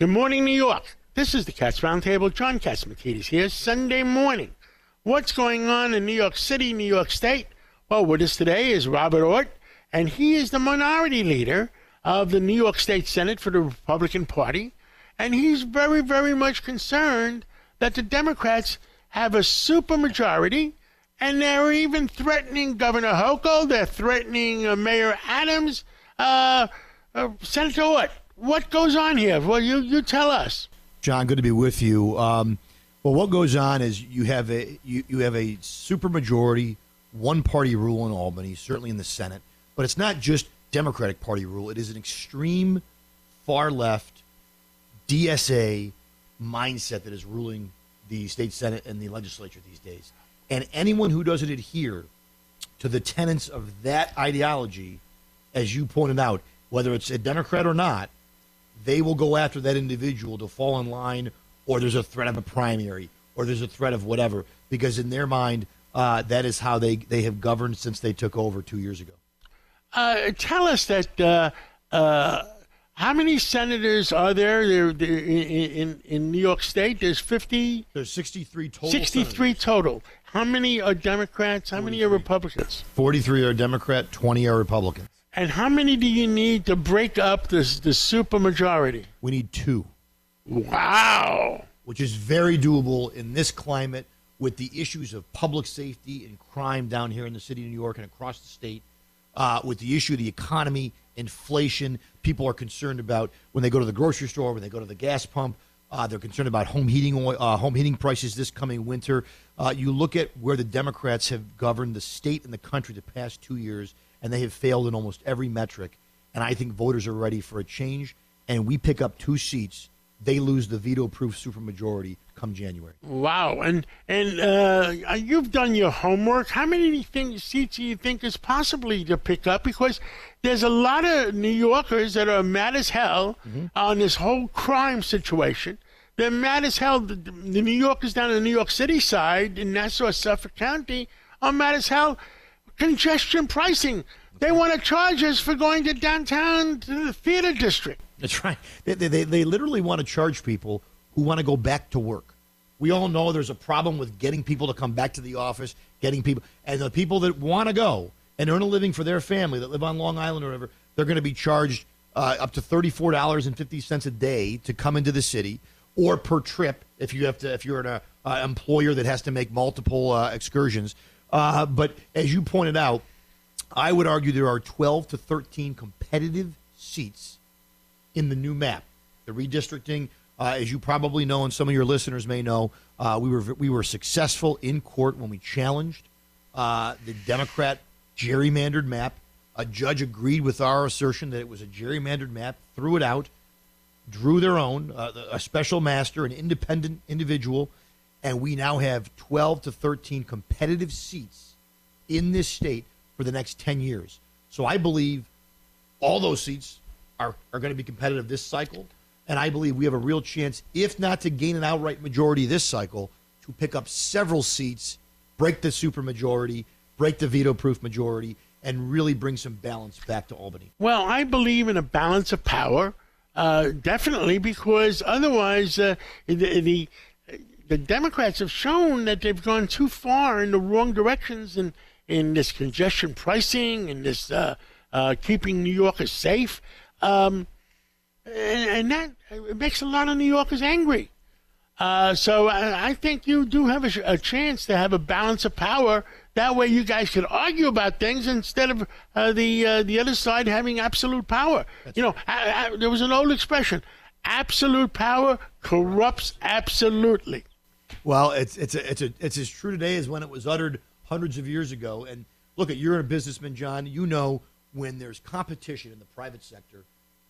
Good morning, New York. This is the Cats Roundtable. John Catsimatidis here, Sunday morning. What's going on in New York City, New York State? Well, with us today is Robert Ortt, and he is the minority leader of the New York State Senate for the Republican Party. And he's very, very much concerned that the Democrats have a supermajority, and they're even threatening Governor Hochul. They're threatening uh, Mayor Adams. Uh, uh, Senator Ortt, what goes on here? Well, you, you tell us. John, good to be with you. Um, well, what goes on is you have a you, you have a supermajority, one party rule in Albany, certainly in the Senate, but it's not just Democratic Party rule. It is an extreme, far left, DSA mindset that is ruling the state senate and the legislature these days. And anyone who doesn't adhere to the tenets of that ideology, as you pointed out, whether it's a Democrat or not, they will go after that individual to fall in line, or there's a threat of a primary, or there's a threat of whatever, because in their mind, uh, that is how they, they have governed since they took over two years ago. Uh, tell us that uh, uh how many senators are there? There, in, in, in New York State, there's 50. There's 63 total. 63 senators. total. How many are Democrats? How 43. many are Republicans? 43 are Democrat, 20 are Republicans. And how many do you need to break up this the supermajority? We need two. Wow. Which is very doable in this climate with the issues of public safety and crime down here in the city of New York and across the state, uh, with the issue of the economy inflation. People are concerned about when they go to the grocery store, when they go to the gas pump. Uh, they're concerned about home heating oil, uh, home heating prices this coming winter. Uh, you look at where the Democrats have governed the state and the country the past two years, and they have failed in almost every metric. And I think voters are ready for a change. And we pick up two seats they lose the veto-proof supermajority come January. Wow! And and uh, you've done your homework. How many things, seats do you think is possibly to pick up? Because there's a lot of New Yorkers that are mad as hell mm-hmm. on this whole crime situation. They're mad as hell. The, the New Yorkers down in the New York City side in Nassau, Suffolk County are mad as hell. Congestion pricing. They want to charge us for going to downtown to the theater district. That's right. They, they, they literally want to charge people who want to go back to work. We all know there's a problem with getting people to come back to the office, getting people, and the people that want to go and earn a living for their family that live on Long Island or whatever, they're going to be charged uh, up to thirty-four dollars and fifty cents a day to come into the city, or per trip if you have to if you're an uh, employer that has to make multiple uh, excursions. Uh, but as you pointed out, I would argue there are twelve to thirteen competitive seats in the new map. The redistricting, uh, as you probably know, and some of your listeners may know, uh, we were we were successful in court when we challenged uh, the Democrat gerrymandered map. A judge agreed with our assertion that it was a gerrymandered map, threw it out, drew their own, uh, a special master, an independent individual, and we now have 12 to 13 competitive seats in this state for the next 10 years. So I believe all those seats are, are going to be competitive this cycle. And I believe we have a real chance, if not to gain an outright majority this cycle, to pick up several seats, break the supermajority, break the veto proof majority, and really bring some balance back to Albany. Well, I believe in a balance of power, uh, definitely, because otherwise uh, the, the, the Democrats have shown that they've gone too far in the wrong directions in, in this congestion pricing and this uh, uh keeping New Yorkers safe. Um, and, and, that it makes a lot of New Yorkers angry. Uh, so I, I, think you do have a, a, chance to have a balance of power. That way, you guys could argue about things instead of uh, the uh, the other side having absolute power. That's you know, I, I, there was an old expression: "Absolute power corrupts absolutely." Well, it's it's a, it's a, it's as true today as when it was uttered hundreds of years ago. And look, at you're a businessman, John. You know when there's competition in the private sector,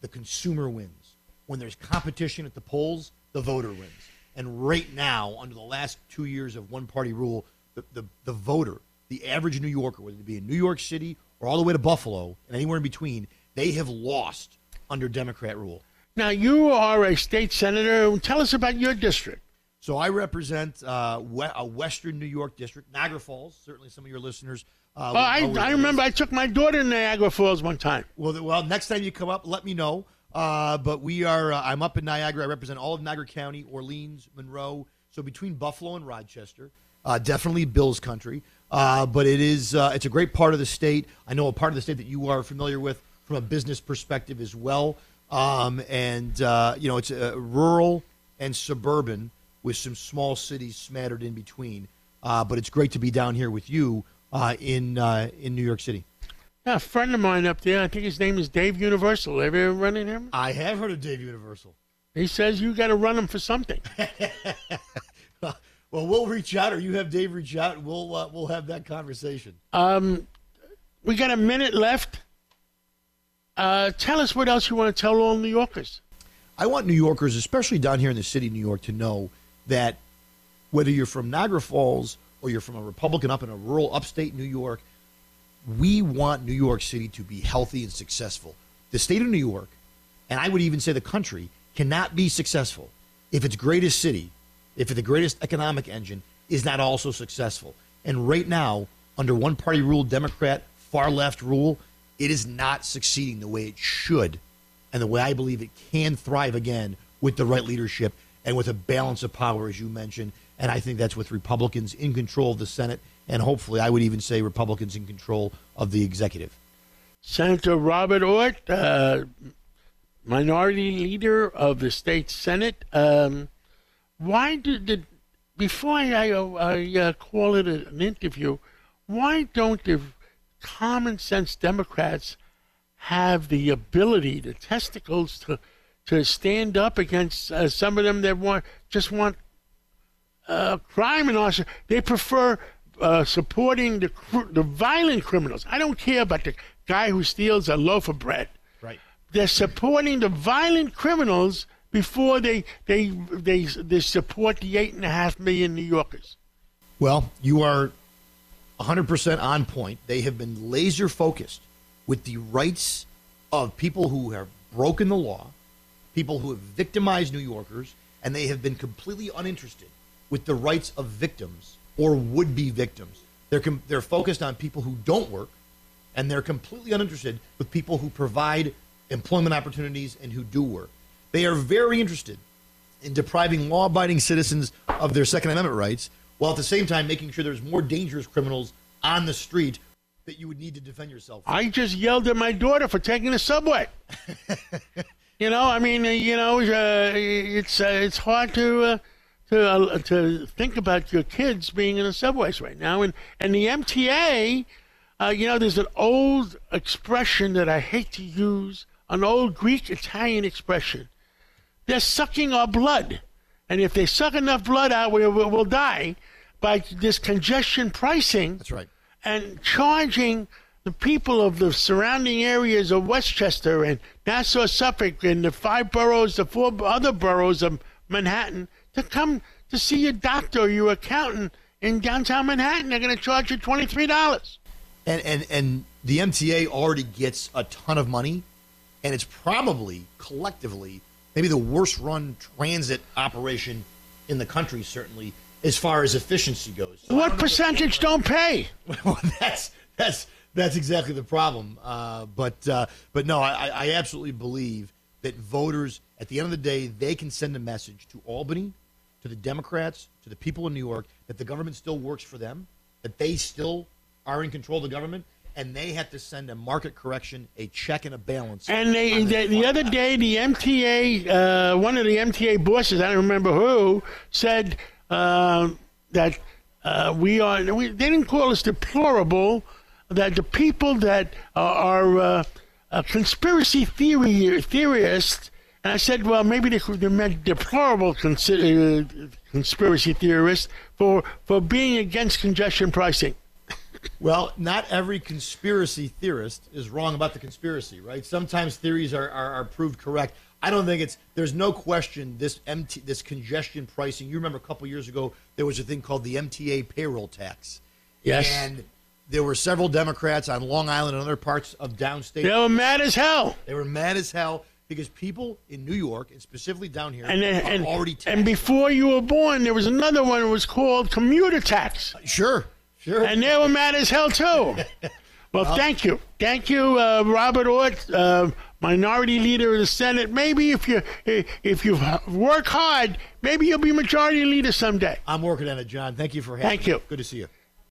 the consumer wins. When there's competition at the polls, the voter wins. And right now, under the last two years of one party rule, the, the, the voter, the average New Yorker, whether it be in New York City or all the way to Buffalo and anywhere in between, they have lost under Democrat rule. Now, you are a state senator. Tell us about your district. So I represent uh, a Western New York district, Niagara Falls. Certainly, some of your listeners uh, well, I, I remember I took my daughter to Niagara Falls one time. Well, well, next time you come up, let me know. Uh, but we are. Uh, I'm up in Niagara. I represent all of Niagara County, Orleans, Monroe. So between Buffalo and Rochester, uh, definitely Bills country. Uh, but it is. Uh, it's a great part of the state. I know a part of the state that you are familiar with from a business perspective as well. Um, and uh, you know, it's rural and suburban with some small cities smattered in between. but it's great to be down here with you in in New York City. Yeah, a friend of mine up there, I think his name is Dave Universal. Have you ever run into him? I have heard of Dave Universal. He says you got to run him for something. well, we'll reach out, or you have Dave reach out, and we'll uh, we'll have that conversation. Um, we got a minute left. Uh, tell us what else you want to tell all New Yorkers. I want New Yorkers, especially down here in the city of New York, to know that whether you're from Niagara Falls or you're from a Republican up in a rural upstate New York, we want New York City to be healthy and successful. The state of New York, and I would even say the country, cannot be successful if its greatest city, if the greatest economic engine is not also successful. And right now, under one party rule, Democrat, far left rule, it is not succeeding the way it should and the way I believe it can thrive again with the right leadership and with a balance of power, as you mentioned. And I think that's with Republicans in control of the Senate and hopefully, I would even say Republicans in control of the executive. Senator Robert Ortt, uh, minority leader of the state Senate. Um, why did, did before I, I uh, call it an interview, why don't the common sense Democrats have the ability, the testicles to to stand up against uh, some of them that want just want uh, crime and also they prefer uh, supporting the the violent criminals. I don't care about the guy who steals a loaf of bread. Right. They're supporting the violent criminals before they they they they support the eight and a half million New Yorkers. Well, you are 100% on point. They have been laser focused with the rights of people who have broken the law, people who have victimized New Yorkers, and they have been completely uninterested with the rights of victims or would be victims. They're, com- they're focused on people who don't work, and they're completely uninterested with people who provide employment opportunities and who do work. They are very interested in depriving law abiding citizens of their Second Amendment rights, while at the same time making sure there's more dangerous criminals on the street that you would need to defend yourself. From. I just yelled at my daughter for taking the subway. you know, I mean, you know, uh, it's uh, it's hard to. Uh, to uh, to think about your kids being in the subways right now. And and the MTA, uh, you know, there's an old expression that I hate to use, an old Greek Italian expression. They're sucking our blood, and if they suck enough blood out, we will we'll die by this congestion pricing. That's right. And charging the people of the surrounding areas of Westchester and Nassau, Suffolk, and the five boroughs, the four other boroughs of Manhattan to come to see your doctor or your accountant in downtown Manhattan. They're going to charge you twenty three dollars. And and and the MTA already gets a ton of money, and it's probably collectively maybe the worst run transit operation in the country, certainly as far as efficiency goes. So what percentage don't pay? well, that's that's that's exactly the problem. Uh, but uh, but no, I, I absolutely believe that voters, at the end of the day, they can send a message to Albany, to the Democrats, to the people in New York, that the government still works for them, that they still are in control of the government, and they have to send a market correction, a check and a balance. And they, the, the other day, the MTA, uh, one of the MTA bosses, I don't remember who, said uh, that uh, we are. We, they didn't call us deplorable. That the people that are uh, conspiracy theory theorists and I said, well, maybe they, they meant deplorable uh, conspiracy theorists for, for being against congestion pricing. well, not every conspiracy theorist is wrong about the conspiracy, right? Sometimes theories are, are, are proved correct. I don't think it's there's no question this MT this congestion pricing. You remember a couple years ago there was a thing called the MTA payroll tax. Yes. And there were several Democrats on Long Island and other parts of downstate. They were mad as hell. They were mad as hell because people in New York and specifically down here and, and, already taxed. And before you were born, there was another one that was called commuter tax. Sure, sure. And they were mad as hell too. well, well, thank you, thank you, uh, Robert Ortt, uh, minority leader of the Senate. Maybe if you if you work hard, maybe you'll be majority leader someday. I'm working on it, John. Thank you for having Thank me. you. Good to see you.